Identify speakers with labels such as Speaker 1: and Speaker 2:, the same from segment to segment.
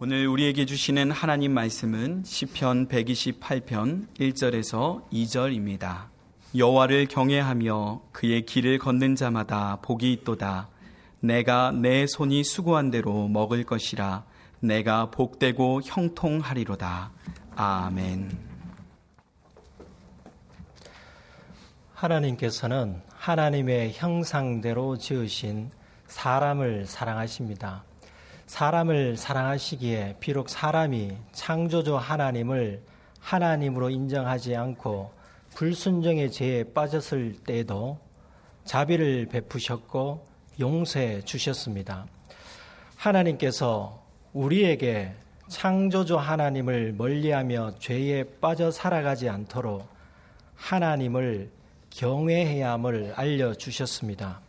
Speaker 1: 오늘 우리에게 주시는 하나님 말씀은 시편 128편 1절에서 2절입니다. 여호와를 경외하며 그의 길을 걷는 자마다 복이 있도다. 내가 내 손이 수고한 대로 먹을 것이라 내가 복되고 형통하리로다. 아멘.
Speaker 2: 하나님께서는 하나님의 형상대로 지으신 사람을 사랑하십니다. 사람을 사랑하시기에 비록 사람이 창조주 하나님을 하나님으로 인정하지 않고 불순종의 죄에 빠졌을 때에도 자비를 베푸셨고 용서해 주셨습니다. 하나님께서 우리에게 창조주 하나님을 멀리하며 죄에 빠져 살아가지 않도록 하나님을 경외해야 함을 알려 주셨습니다.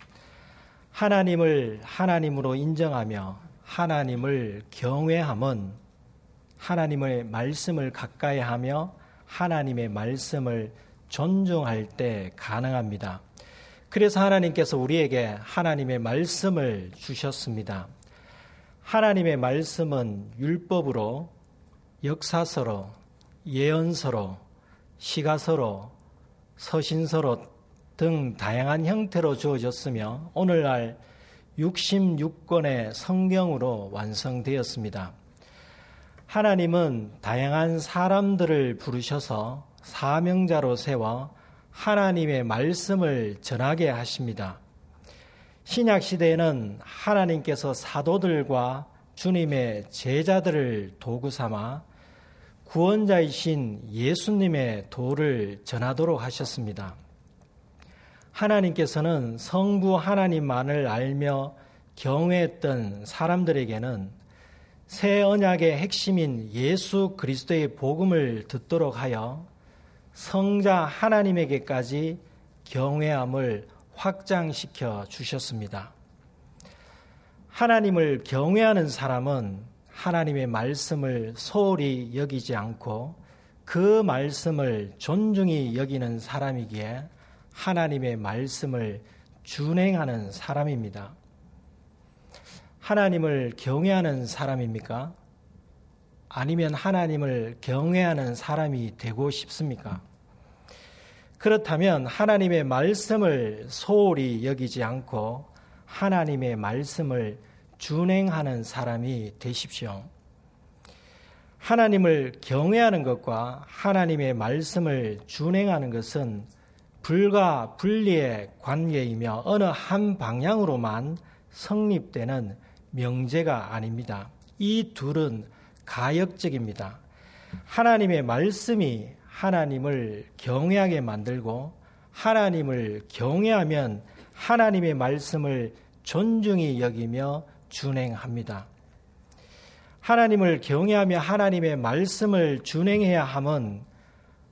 Speaker 2: 하나님을 하나님으로 인정하며 하나님을 경외함은 하나님의 말씀을 가까이 하며 하나님의 말씀을 존중할 때 가능합니다. 그래서 하나님께서 우리에게 하나님의 말씀을 주셨습니다. 하나님의 말씀은 율법으로, 역사서로, 예언서로, 시가서로, 서신서로 등 다양한 형태로 주어졌으며 오늘날 66권의 성경으로 완성되었습니다. 하나님은 다양한 사람들을 부르셔서 사명자로 세워 하나님의 말씀을 전하게 하십니다. 신약 시대에는 하나님께서 사도들과 주님의 제자들을 도구 삼아 구원자이신 예수님의 도를 전하도록 하셨습니다. 하나님께서는 성부 하나님만을 알며 경외했던 사람들에게는 새 언약의 핵심인 예수 그리스도의 복음을 듣도록 하여 성자 하나님에게까지 경외함을 확장시켜 주셨습니다. 하나님을 경외하는 사람은 하나님의 말씀을 소홀히 여기지 않고 그 말씀을 존중히 여기는 사람이기에 하나님의 말씀을 준행하는 사람입니다. 하나님을 경외하는 사람입니까? 아니면 하나님을 경외하는 사람이 되고 싶습니까? 그렇다면 하나님의 말씀을 소홀히 여기지 않고 하나님의 말씀을 준행하는 사람이 되십시오. 하나님을 경외하는 것과 하나님의 말씀을 준행하는 것은 불과 분리의 관계이며 어느 한 방향으로만 성립되는 명제가 아닙니다. 이 둘은 가역적입니다. 하나님의 말씀이 하나님을 경외하게 만들고 하나님을 경외하면 하나님의 말씀을 존중히 여기며 준행합니다. 하나님을 경외하며 하나님의 말씀을 준행해야 함은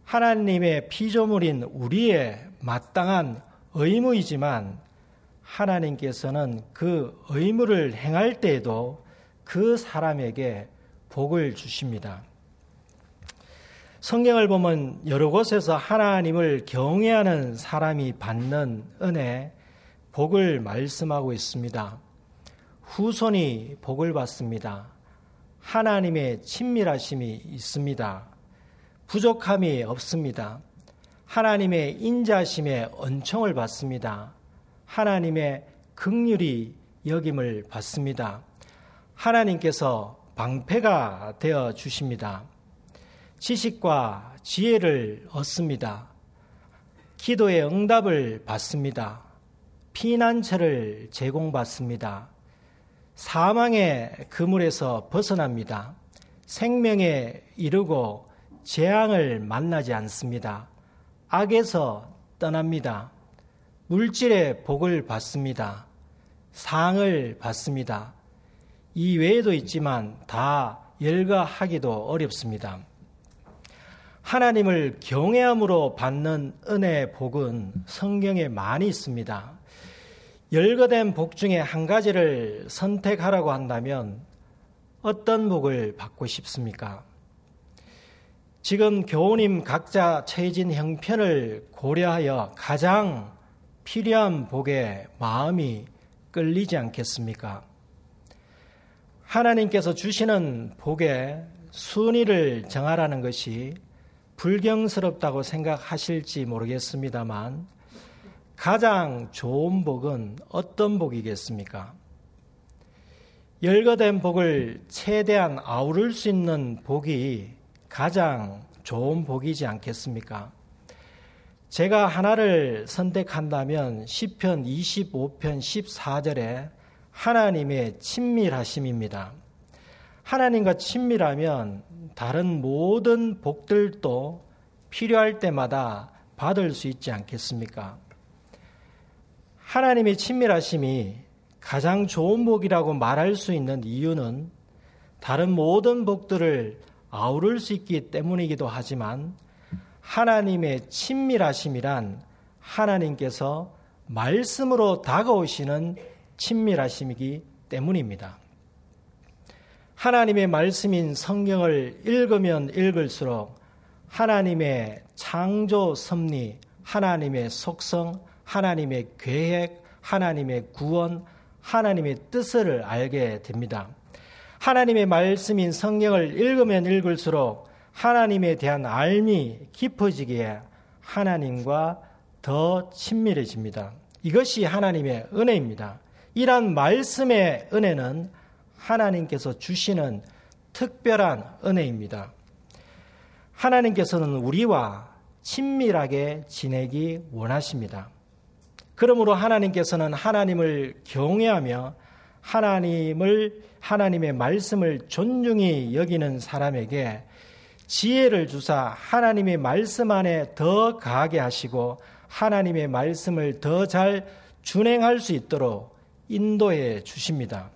Speaker 2: 하나님의 피조물인 우리의 마땅한 의무이지만 하나님께서는 그 의무를 행할 때에도 그 사람에게 복을 주십니다. 성경을 보면 여러 곳에서 하나님을 경외하는 사람이 받는 은혜, 복을 말씀하고 있습니다. 후손이 복을 받습니다. 하나님의 친밀하심이 있습니다. 부족함이 없습니다. 하나님의 인자심에 은총을 받습니다. 하나님의 극률이 여김을 받습니다. 하나님께서 방패가 되어 주십니다. 지식과 지혜를 얻습니다. 기도의 응답을 받습니다. 피난처를 제공받습니다. 사망의 그물에서 벗어납니다. 생명에 이르고 재앙을 만나지 않습니다. 악에서 떠납니다. 물질의 복을 받습니다. 상을 받습니다. 이 외에도 있지만 다 열거하기도 어렵습니다. 하나님을 경외함으로 받는 은혜의 복은 성경에 많이 있습니다. 열거된 복 중에 한 가지를 선택하라고 한다면 어떤 복을 받고 싶습니까? 지금 교우님 각자 처해진 형편을 고려하여 가장 필요한 복에 마음이 끌리지 않겠습니까? 하나님께서 주시는 복에 순위를 정하라는 것이 불경스럽다고 생각하실지 모르겠습니다만 가장 좋은 복은 어떤 복이겠습니까? 열거된 복을 최대한 아우를 수 있는 복이 가장 좋은 복이지 않겠습니까? 제가 하나를 선택한다면 10편 25편 14절에 하나님의 친밀하심입니다. 하나님과 친밀하면 다른 모든 복들도 필요할 때마다 받을 수 있지 않겠습니까? 하나님의 친밀하심이 가장 좋은 복이라고 말할 수 있는 이유는 다른 모든 복들을 아우를 수 있기 때문이기도 하지만 하나님의 친밀하심이란 하나님께서 말씀으로 다가오시는 친밀하심이기 때문입니다. 하나님의 말씀인 성경을 읽으면 읽을수록 하나님의 창조 섭리, 하나님의 속성, 하나님의 계획, 하나님의 구원, 하나님의 뜻을 알게 됩니다. 하나님의 말씀인 성경을 읽으면 읽을수록 하나님에 대한 알미 깊어지기에 하나님과 더 친밀해집니다. 이것이 하나님의 은혜입니다. 이러한 말씀의 은혜는 하나님께서 주시는 특별한 은혜입니다. 하나님께서는 우리와 친밀하게 지내기 원하십니다. 그러므로 하나님께서는 하나님을 경외하며 하나님을 하나님의 말씀을 존중히 여기는 사람에게 지혜를 주사 하나님의 말씀 안에 더 가게 하시고 하나님의 말씀을 더 잘 준행할 수 있도록 인도해 주십니다.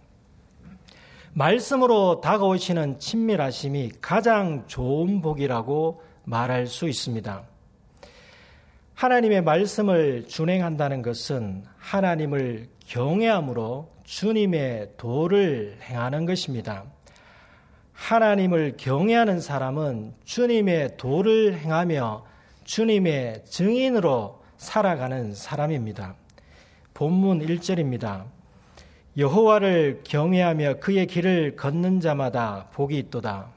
Speaker 2: 말씀으로 다가오시는 친밀하심이 가장 좋은 복이라고 말할 수 있습니다. 하나님의 말씀을 준행한다는 것은 하나님을 경외함으로 주님의 도를 행하는 것입니다. 하나님을 경외하는 사람은 주님의 도를 행하며 주님의 증인으로 살아가는 사람입니다. 본문 1절입니다. 여호와를 경외하며 그의 길을 걷는 자마다 복이 있도다.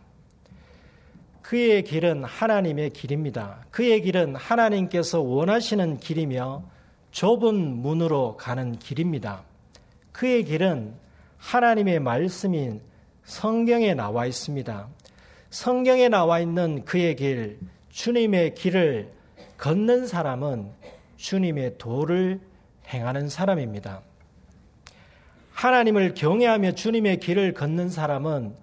Speaker 2: 그의 길은 하나님의 길입니다. 그의 길은 하나님께서 원하시는 길이며 좁은 문으로 가는 길입니다. 그의 길은 하나님의 말씀인 성경에 나와 있습니다. 성경에 나와 있는 그의 길, 주님의 길을 걷는 사람은 주님의 도를 행하는 사람입니다. 하나님을 경외하며 주님의 길을 걷는 사람은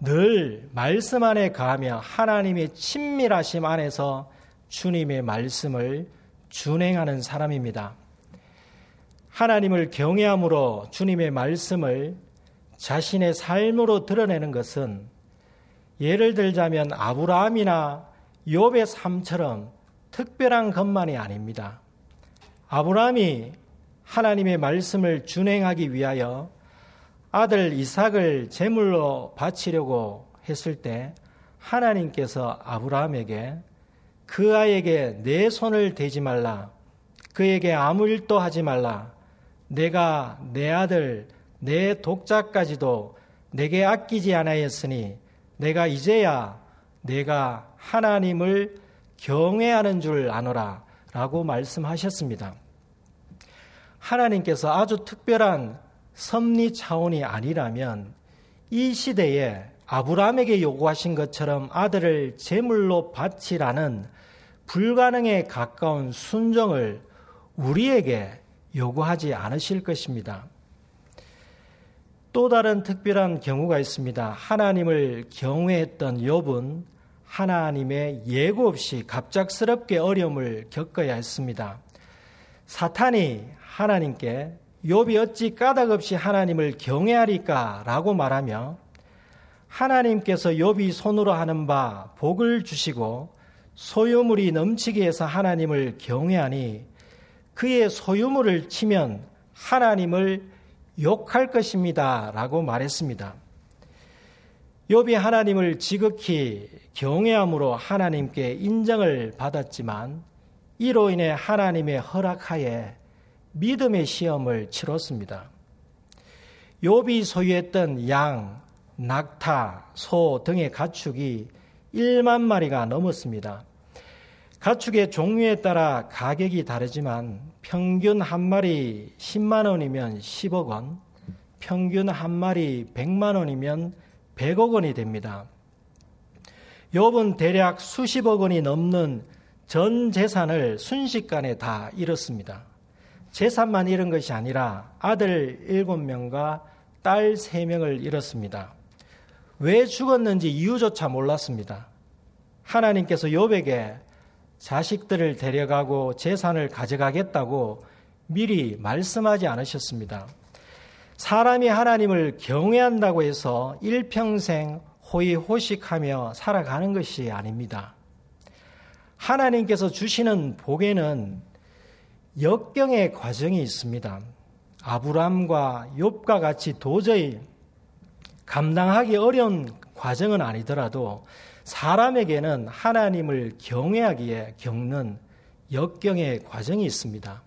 Speaker 2: 늘 말씀 안에 가하며 하나님의 친밀하심 안에서 주님의 말씀을 준행하는 사람입니다. 하나님을 경외함으로 주님의 말씀을 자신의 삶으로 드러내는 것은 예를 들자면 아브라함이나 욥의 삶처럼 특별한 것만이 아닙니다. 아브라함이 하나님의 말씀을 준행하기 위하여 아들 이삭을 제물로 바치려고 했을 때 하나님께서 아브라함에게 그 아이에게 내 손을 대지 말라. 그에게 아무 일도 하지 말라. 내가 내 아들, 내 독자까지도 내게 아끼지 않아였으니 내가 이제야 내가 하나님을 경외하는 줄 아노라. 라고 말씀하셨습니다. 하나님께서 아주 특별한 섭리 차원이 아니라면 이 시대에 아브라함에게 요구하신 것처럼 아들을 제물로 바치라는 불가능에 가까운 순종을 우리에게 요구하지 않으실 것입니다. 또 다른 특별한 경우가 있습니다. 하나님을 경외했던 욥은 하나님의 예고 없이 갑작스럽게 어려움을 겪어야 했습니다. 사탄이 하나님께 욥이 어찌 까닭 없이 하나님을 경외하리까라고 말하며 하나님께서 욥이 손으로 하는 바 복을 주시고 소유물이 넘치게 해서 하나님을 경외하니 그의 소유물을 치면 하나님을 욕할 것입니다 라고 말했습니다. 욥이 하나님을 지극히 경외함으로 하나님께 인정을 받았지만 이로 인해 하나님의 허락하에 믿음의 시험을 치렀습니다. 욥이 소유했던 양, 낙타, 소 등의 가축이 1만 마리가 넘었습니다. 가축의 종류에 따라 가격이 다르지만 평균 한 마리 10만 원이면 10억 원, 평균 한 마리 100만 원이면 100억 원이 됩니다. 욥은 대략 수십억 원이 넘는 전 재산을 순식간에 다 잃었습니다. 재산만 잃은 것이 아니라 아들 7명과 딸 3명을 잃었습니다. 왜 죽었는지 이유조차 몰랐습니다. 하나님께서 욥에게 자식들을 데려가고 재산을 가져가겠다고 미리 말씀하지 않으셨습니다. 사람이 하나님을 경외한다고 해서 일평생 호의호식하며 살아가는 것이 아닙니다. 하나님께서 주시는 복에는 역경의 과정이 있습니다. 아브람과 욥과 같이 도저히 감당하기 어려운 과정은 아니더라도 사람에게는 하나님을 경외하기에 겪는 역경의 과정이 있습니다.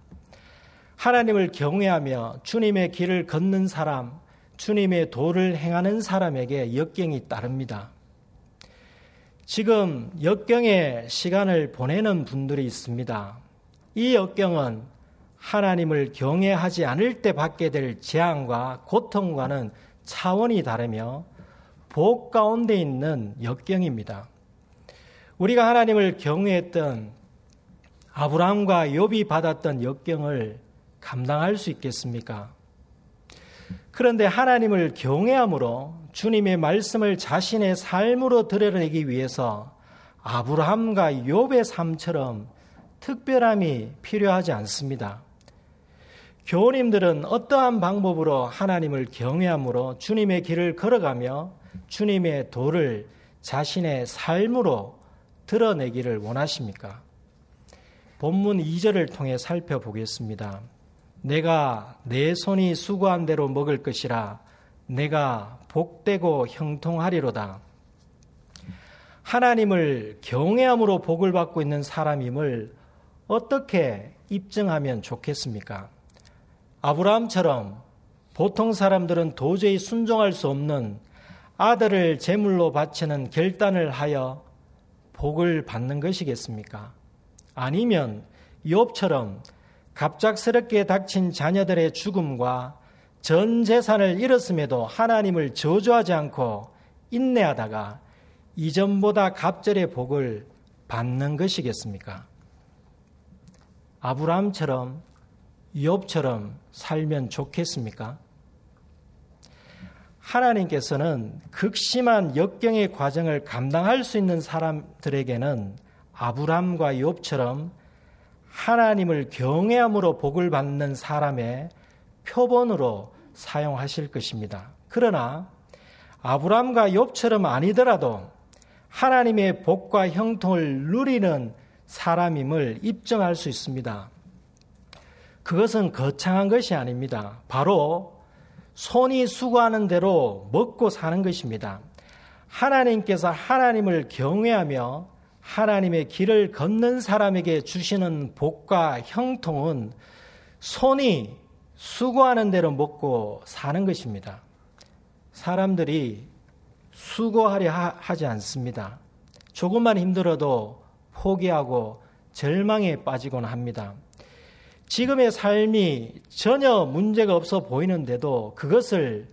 Speaker 2: 하나님을 경외하며 주님의 길을 걷는 사람, 주님의 도를 행하는 사람에게 역경이 따릅니다. 지금 역경의 시간을 보내는 분들이 있습니다. 이 역경은 하나님을 경외하지 않을 때 받게 될 재앙과 고통과는 차원이 다르며 복 가운데 있는 역경입니다. 우리가 하나님을 경외했던 아브라함과 욥이 받았던 역경을 감당할 수 있겠습니까? 그런데 하나님을 경외함으로 주님의 말씀을 자신의 삶으로 드러내기 위해서 아브라함과 욥의 삶처럼 특별함이 필요하지 않습니다. 교우님들은 어떠한 방법으로 하나님을 경외함으로 주님의 길을 걸어가며 주님의 도를 자신의 삶으로 드러내기를 원하십니까? 본문 2절을 통해 살펴보겠습니다. 내가 내 손이 수고한 대로 먹을 것이라 내가 복되고 형통하리로다. 하나님을 경외함으로 복을 받고 있는 사람임을 어떻게 입증하면 좋겠습니까? 아브라함처럼 보통 사람들은 도저히 순종할 수 없는 아들을 제물로 바치는 결단을 하여 복을 받는 것이겠습니까? 아니면 욥처럼 갑작스럽게 닥친 자녀들의 죽음과 전 재산을 잃었음에도 하나님을 저주하지 않고 인내하다가 이전보다 갑절의 복을 받는 것이겠습니까? 아브라함처럼 욥처럼 살면 좋겠습니까? 하나님께서는 극심한 역경의 과정을 감당할 수 있는 사람들에게는 아브람과 욥처럼 하나님을 경외함으로 복을 받는 사람의 표본으로 사용하실 것입니다. 그러나 아브람과 욥처럼 아니더라도 하나님의 복과 형통을 누리는 사람임을 입증할 수 있습니다. 그것은 거창한 것이 아닙니다. 바로 손이 수고하는 대로 먹고 사는 것입니다. 하나님께서 하나님을 경외하며 하나님의 길을 걷는 사람에게 주시는 복과 형통은 손이 수고하는 대로 먹고 사는 것입니다. 사람들이 수고하려 하지 않습니다. 조금만 힘들어도 포기하고 절망에 빠지곤 합니다. 지금의 삶이 전혀 문제가 없어 보이는데도 그것을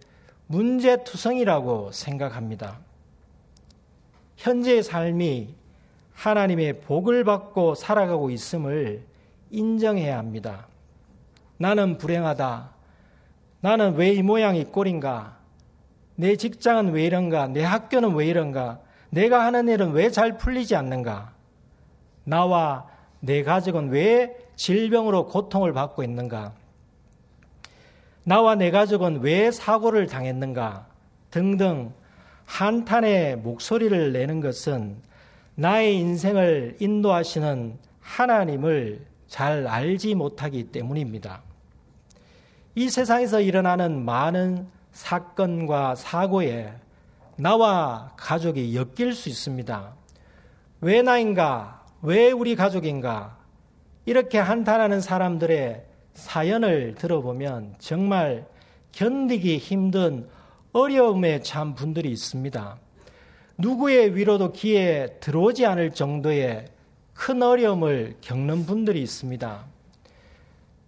Speaker 2: 문제투성이라고 생각합니다. 현재의 삶이 하나님의 복을 받고 살아가고 있음을 인정해야 합니다. 나는 불행하다. 나는 왜 이 모양이 꼴인가? 내 직장은 왜 이런가? 내 학교는 왜 이런가? 내가 하는 일은 왜 잘 풀리지 않는가? 나와 내 가족은 왜 질병으로 고통을 받고 있는가? 나와 내 가족은 왜 사고를 당했는가? 등등 한탄의 목소리를 내는 것은 나의 인생을 인도하시는 하나님을 잘 알지 못하기 때문입니다. 이 세상에서 일어나는 많은 사건과 사고에 나와 가족이 엮일 수 있습니다. 왜 나인가? 왜 우리 가족인가? 이렇게 한탄하는 사람들의 사연을 들어보면 정말 견디기 힘든 어려움에 참 분들이 있습니다. 누구의 위로도 귀에 들어오지 않을 정도의 큰 어려움을 겪는 분들이 있습니다.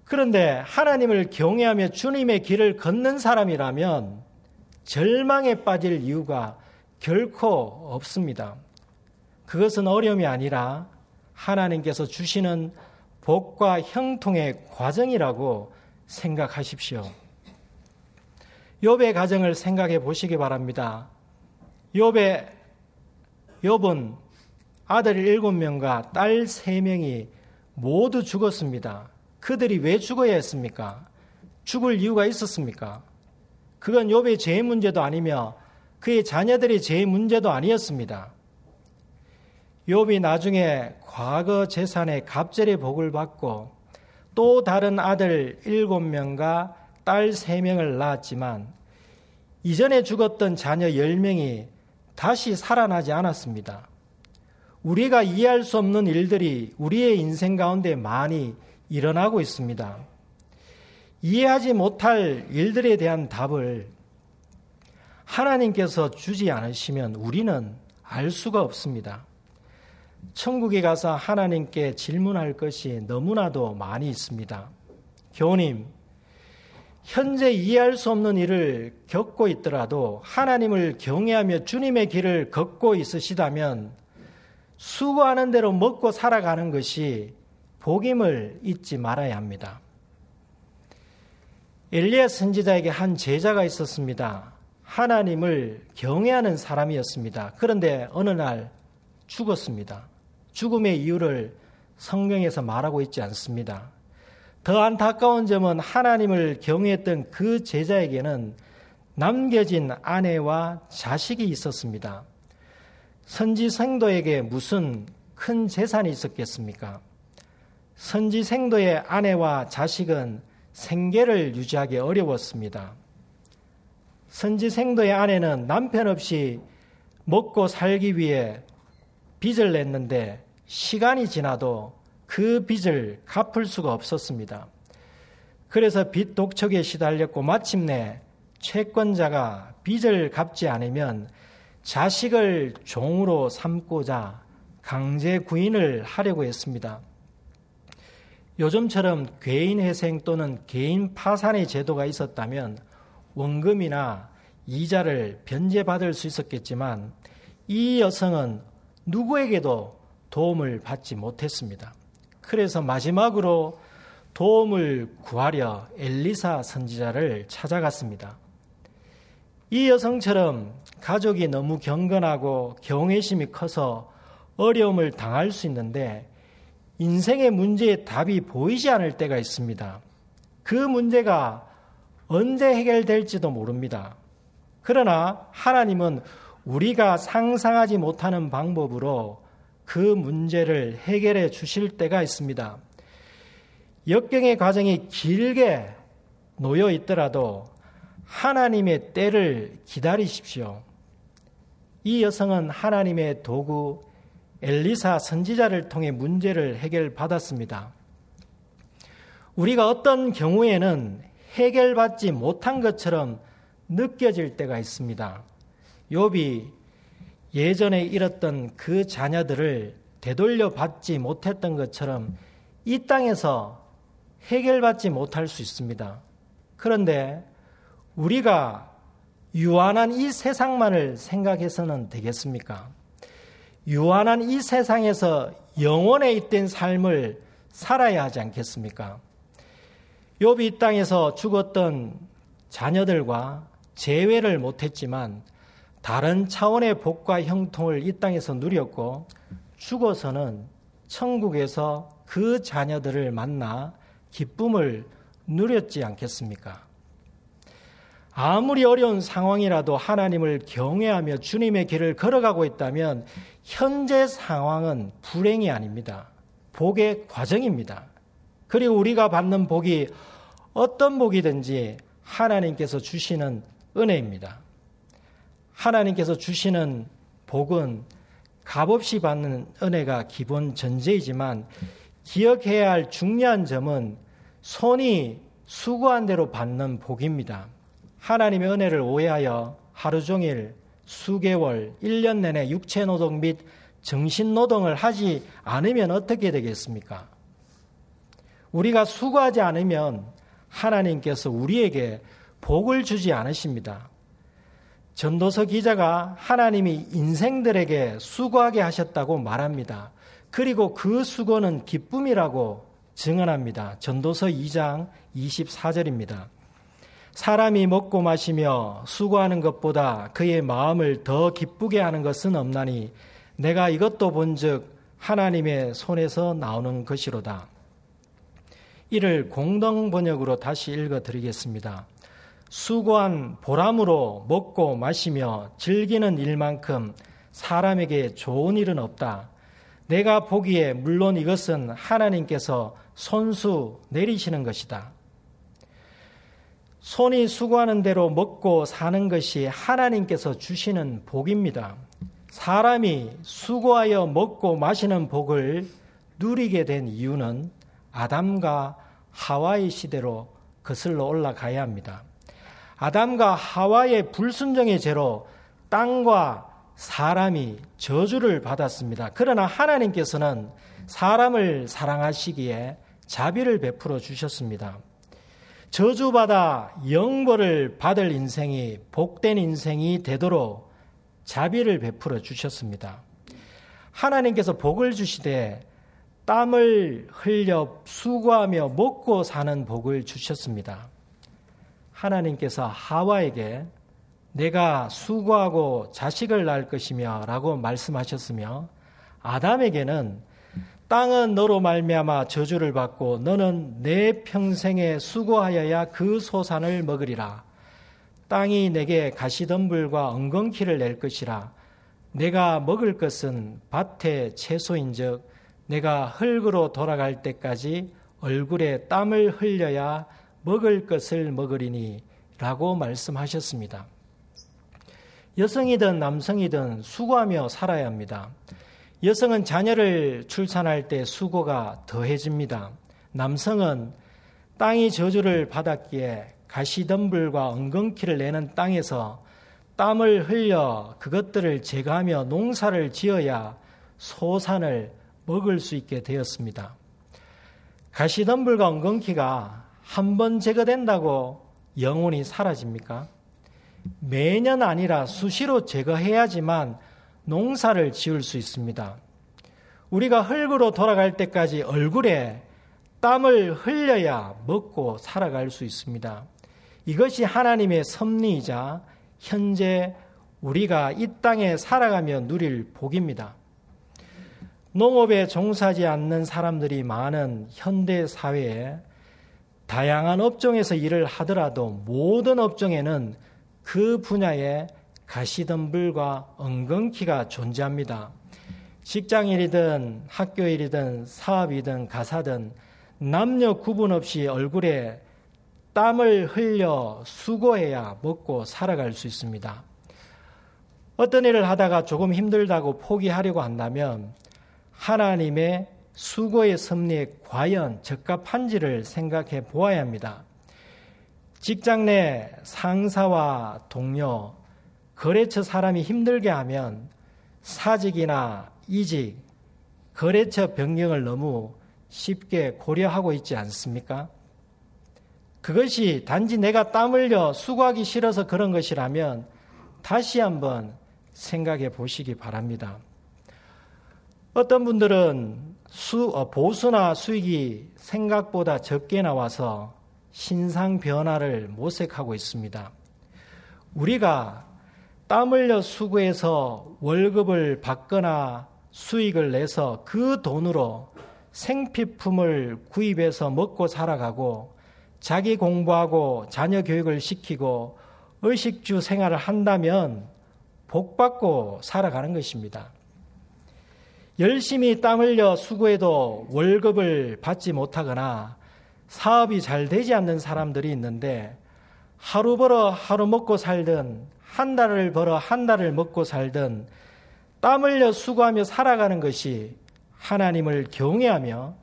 Speaker 2: 그런데 하나님을 경외하며 주님의 길을 걷는 사람이라면 절망에 빠질 이유가 결코 없습니다. 그것은 어려움이 아니라 하나님께서 주시는 복과 형통의 과정이라고 생각하십시오. 욥의 가정을 생각해 보시기 바랍니다. 욥의 욥은 아들 일곱 명과 딸세 명이 모두 죽었습니다. 그들이 왜 죽어야 했습니까? 죽을 이유가 있었습니까? 그건 욥의 죄 문제도 아니며 그의 자녀들의 죄 문제도 아니었습니다. 욥이 나중에 과거 재산의 갑절의 복을 받고 또 다른 아들 일곱 명과 딸세 명을 낳았지만 이전에 죽었던 자녀 열 명이 다시 살아나지 않았습니다. 우리가 이해할 수 없는 일들이 우리의 인생 가운데 많이 일어나고 있습니다. 이해하지 못할 일들에 대한 답을 하나님께서 주지 않으시면 우리는 알 수가 없습니다. 천국에 가서 하나님께 질문할 것이 너무나도 많이 있습니다. 교우님, 현재 이해할 수 없는 일을 겪고 있더라도 하나님을 경외하며 주님의 길을 걷고 있으시다면 수고하는 대로 먹고 살아가는 것이 복임을 잊지 말아야 합니다. 엘리야 선지자에게 한 제자가 있었습니다. 하나님을 경외하는 사람이었습니다. 그런데 어느 날 죽었습니다. 죽음의 이유를 성경에서 말하고 있지 않습니다. 더 안타까운 점은 하나님을 경외했던 그 제자에게는 남겨진 아내와 자식이 있었습니다. 선지 생도에게 무슨 큰 재산이 있었겠습니까? 선지 생도의 아내와 자식은 생계를 유지하기 어려웠습니다. 선지 생도의 아내는 남편 없이 먹고 살기 위해 빚을 냈는데 시간이 지나도 그 빚을 갚을 수가 없었습니다. 그래서 빚 독촉에 시달렸고 마침내 채권자가 빚을 갚지 않으면 자식을 종으로 삼고자 강제 구인을 하려고 했습니다. 요즘처럼 개인 회생 또는 개인 파산의 제도가 있었다면 원금이나 이자를 변제받을 수 있었겠지만 이 여성은 누구에게도 도움을 받지 못했습니다. 그래서 마지막으로 도움을 구하려 엘리사 선지자를 찾아갔습니다. 이 여성처럼 가족이 너무 경건하고 경외심이 커서 어려움을 당할 수 있는데 인생의 문제에 답이 보이지 않을 때가 있습니다. 그 문제가 언제 해결될지도 모릅니다. 그러나 하나님은 우리가 상상하지 못하는 방법으로 그 문제를 해결해 주실 때가 있습니다. 역경의 과정이 길게 놓여 있더라도 하나님의 때를 기다리십시오. 이 여성은 하나님의 도구 엘리사 선지자를 통해 문제를 해결받았습니다. 우리가 어떤 경우에는 해결받지 못한 것처럼 느껴질 때가 있습니다. 욥이 예전에 잃었던 그 자녀들을 되돌려 받지 못했던 것처럼 이 땅에서 해결받지 못할 수 있습니다. 그런데 우리가 유한한 이 세상만을 생각해서는 되겠습니까? 유한한 이 세상에서 영원에 있던 삶을 살아야 하지 않겠습니까? 욥이 이 땅에서 죽었던 자녀들과 재회를 못했지만 다른 차원의 복과 형통을 이 땅에서 누렸고 죽어서는 천국에서 그 자녀들을 만나 기쁨을 누렸지 않겠습니까? 아무리 어려운 상황이라도 하나님을 경외하며 주님의 길을 걸어가고 있다면 현재 상황은 불행이 아닙니다. 복의 과정입니다. 그리고 우리가 받는 복이 어떤 복이든지 하나님께서 주시는 은혜입니다. 하나님께서 주시는 복은 값없이 받는 은혜가 기본 전제이지만 기억해야 할 중요한 점은 손이 수고한 대로 받는 복입니다. 하나님의 은혜를 오해하여 하루 종일 수개월, 1년 내내 육체 노동 및 정신 노동을 하지 않으면 어떻게 되겠습니까? 우리가 수고하지 않으면 하나님께서 우리에게 복을 주지 않으십니다. 전도서 기자가 하나님이 인생들에게 수고하게 하셨다고 말합니다. 그리고 그 수고는 기쁨이라고 증언합니다. 전도서 2장 24절입니다. 사람이 먹고 마시며 수고하는 것보다 그의 마음을 더 기쁘게 하는 것은 없나니 내가 이것도 본즉 하나님의 손에서 나오는 것이로다. 이를 공동 번역으로 다시 읽어 드리겠습니다. 수고한 보람으로 먹고 마시며 즐기는 일만큼 사람에게 좋은 일은 없다. 내가 보기에 물론 이것은 하나님께서 손수 내리시는 것이다. 손이 수고하는 대로 먹고 사는 것이 하나님께서 주시는 복입니다. 사람이 수고하여 먹고 마시는 복을 누리게 된 이유는 아담과 하와의 시대로 거슬러 올라가야 합니다. 아담과 하와의 불순종의 죄로 땅과 사람이 저주를 받았습니다. 그러나 하나님께서는 사람을 사랑하시기에 자비를 베풀어 주셨습니다. 저주받아 영벌을 받을 인생이 복된 인생이 되도록 자비를 베풀어 주셨습니다. 하나님께서 복을 주시되 땀을 흘려 수고하며 먹고 사는 복을 주셨습니다. 하나님께서 하와에게 내가 수고하고 자식을 낳을 것이며 라고 말씀하셨으며 아담에게는 땅은 너로 말미암아 저주를 받고 너는 내 평생에 수고하여야 그 소산을 먹으리라. 땅이 내게 가시덤불과 엉겅퀴를 낼 것이라. 내가 먹을 것은 밭의 채소인즉 내가 흙으로 돌아갈 때까지 얼굴에 땀을 흘려야 먹을 것을 먹으리니 라고 말씀하셨습니다. 여성이든 남성이든 수고하며 살아야 합니다. 여성은 자녀를 출산할 때 수고가 더해집니다. 남성은 땅이 저주를 받았기에 가시덤불과 엉겅퀴를 내는 땅에서 땀을 흘려 그것들을 제거하며 농사를 지어야 소산을 먹을 수 있게 되었습니다. 가시덤불과 엉겅퀴가 한 번 제거된다고 영혼이 사라집니까? 매년 아니라 수시로 제거해야지만 농사를 지을 수 있습니다. 우리가 흙으로 돌아갈 때까지 얼굴에 땀을 흘려야 먹고 살아갈 수 있습니다. 이것이 하나님의 섭리이자 현재 우리가 이 땅에 살아가며 누릴 복입니다. 농업에 종사하지 않는 사람들이 많은 현대 사회에 다양한 업종에서 일을 하더라도 모든 업종에는 그 분야에 가시덤불과 엉겅퀴가 존재합니다. 직장일이든 학교일이든 사업이든 가사든 남녀 구분 없이 얼굴에 땀을 흘려 수고해야 먹고 살아갈 수 있습니다. 어떤 일을 하다가 조금 힘들다고 포기하려고 한다면 하나님의 수고의 섭리에 과연 적합한지를 생각해 보아야 합니다. 직장 내 상사와 동료, 거래처 사람이 힘들게 하면 사직이나 이직, 거래처 변경을 너무 쉽게 고려하고 있지 않습니까? 그것이 단지 내가 땀 흘려 수고하기 싫어서 그런 것이라면 다시 한번 생각해 보시기 바랍니다. 어떤 분들은 수, 어, 보수나 수익이 생각보다 적게 나와서 신상 변화를 모색하고 있습니다. 우리가 땀 흘려 수고해서 월급을 받거나 수익을 내서 그 돈으로 생필품을 구입해서 먹고 살아가고 자기 공부하고 자녀 교육을 시키고 의식주 생활을 한다면 복 받고 살아가는 것입니다. 열심히 땀 흘려 수고해도 월급을 받지 못하거나 사업이 잘 되지 않는 사람들이 있는데 하루 벌어 하루 먹고 살든 한 달을 벌어 한 달을 먹고 살든 땀 흘려 수고하며 살아가는 것이 하나님을 경외하며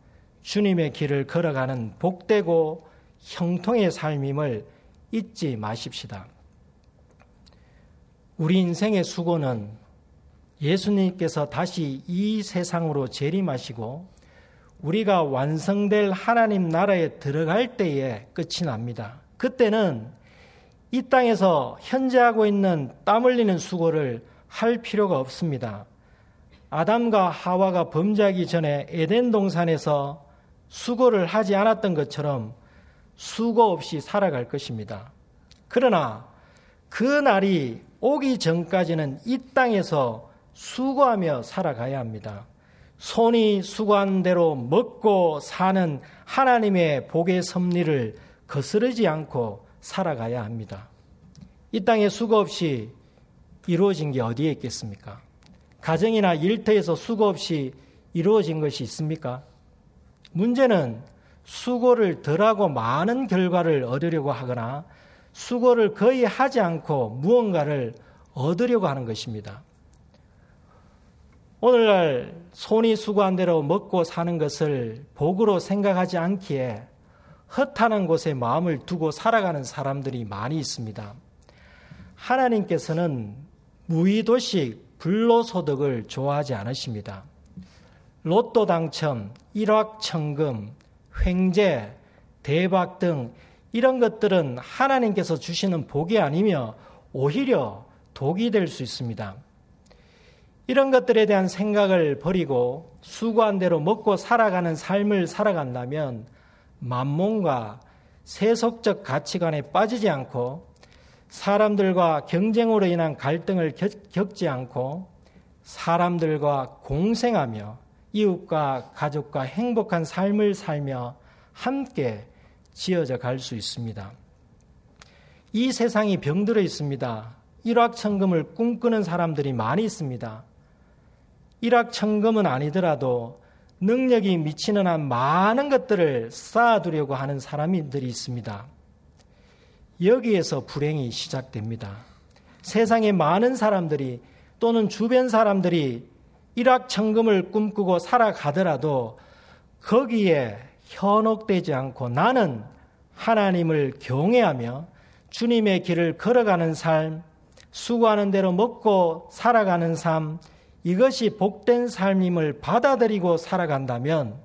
Speaker 2: 주님의 길을 걸어가는 복되고 형통의 삶임을 잊지 마십시다. 우리 인생의 수고는 예수님께서 다시 이 세상으로 재림하시고 우리가 완성될 하나님 나라에 들어갈 때에 끝이 납니다. 그때는 이 땅에서 현재 하고 있는 땀 흘리는 수고를 할 필요가 없습니다. 아담과 하와가 범죄하기 전에 에덴 동산에서 수고를 하지 않았던 것처럼 수고 없이 살아갈 것입니다. 그러나 그 날이 오기 전까지는 이 땅에서 수고하며 살아가야 합니다. 손이 수고한 대로 먹고 사는 하나님의 복의 섭리를 거스르지 않고 살아가야 합니다. 이 땅에 수고 없이 이루어진 게 어디에 있겠습니까? 가정이나 일터에서 수고 없이 이루어진 것이 있습니까? 문제는 수고를 덜하고 많은 결과를 얻으려고 하거나 수고를 거의 하지 않고 무언가를 얻으려고 하는 것입니다. 오늘날 손이 수고한 대로 먹고 사는 것을 복으로 생각하지 않기에 헛하는 곳에 마음을 두고 살아가는 사람들이 많이 있습니다. 하나님께서는 무의도식 불로소득을 좋아하지 않으십니다. 로또 당첨, 일확천금, 횡재, 대박 등 이런 것들은 하나님께서 주시는 복이 아니며 오히려 독이 될 수 있습니다. 이런 것들에 대한 생각을 버리고 수고한 대로 먹고 살아가는 삶을 살아간다면 만몽과 세속적 가치관에 빠지지 않고 사람들과 경쟁으로 인한 갈등을 겪지 않고 사람들과 공생하며 이웃과 가족과 행복한 삶을 살며 함께 지어져 갈 수 있습니다. 이 세상이 병들어 있습니다. 일확천금을 꿈꾸는 사람들이 많이 있습니다. 일확천금은 아니더라도 능력이 미치는 한 많은 것들을 쌓아두려고 하는 사람들이 있습니다. 여기에서 불행이 시작됩니다. 세상에 많은 사람들이 또는 주변 사람들이 일확천금을 꿈꾸고 살아가더라도 거기에 현혹되지 않고 나는 하나님을 경외하며 주님의 길을 걸어가는 삶, 수고하는 대로 먹고 살아가는 삶, 이것이 복된 삶임을 받아들이고 살아간다면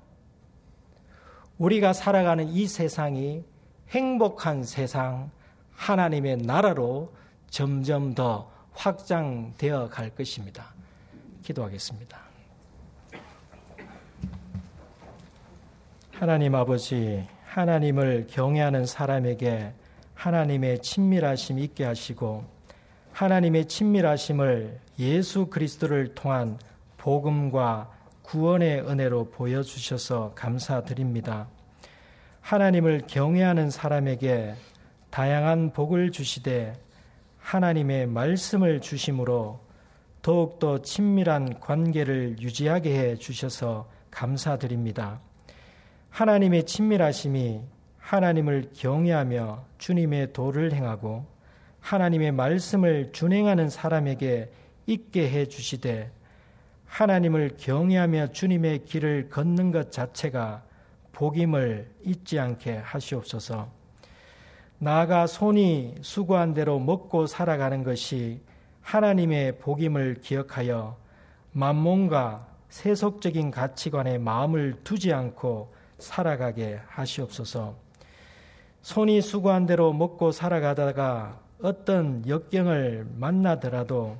Speaker 2: 우리가 살아가는 이 세상이 행복한 세상, 하나님의 나라로 점점 더 확장되어 갈 것입니다. 기도하겠습니다. 하나님 아버지, 하나님을 경외하는 사람에게 하나님의 친밀하심 있게 하시고 하나님의 친밀하심을 예수 그리스도를 통한 복음과 구원의 은혜로 보여주셔서 감사드립니다. 하나님을 경외하는 사람에게 다양한 복을 주시되 하나님의 말씀을 주심으로 더욱더 친밀한 관계를 유지하게 해 주셔서 감사드립니다. 하나님의 친밀하심이 하나님을 경외하며 주님의 도를 행하고 하나님의 말씀을 준행하는 사람에게 있게 해 주시되 하나님을 경외하며 주님의 길을 걷는 것 자체가 복임을 잊지 않게 하시옵소서. 나아가 손이 수고한 대로 먹고 살아가는 것이 하나님의 복임을 기억하여 만몽과 세속적인 가치관에 마음을 두지 않고 살아가게 하시옵소서. 손이 수고한 대로 먹고 살아가다가 어떤 역경을 만나더라도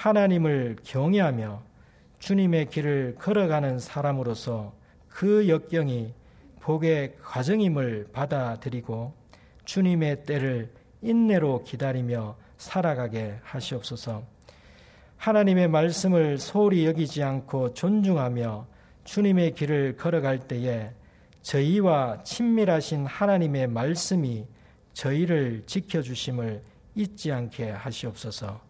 Speaker 2: 하나님을 경외하며 주님의 길을 걸어가는 사람으로서 그 역경이 복의 과정임을 받아들이고 주님의 때를 인내로 기다리며 살아가게 하시옵소서. 하나님의 말씀을 소홀히 여기지 않고 존중하며 주님의 길을 걸어갈 때에 저희와 친밀하신 하나님의 말씀이 저희를 지켜주심을 잊지 않게 하시옵소서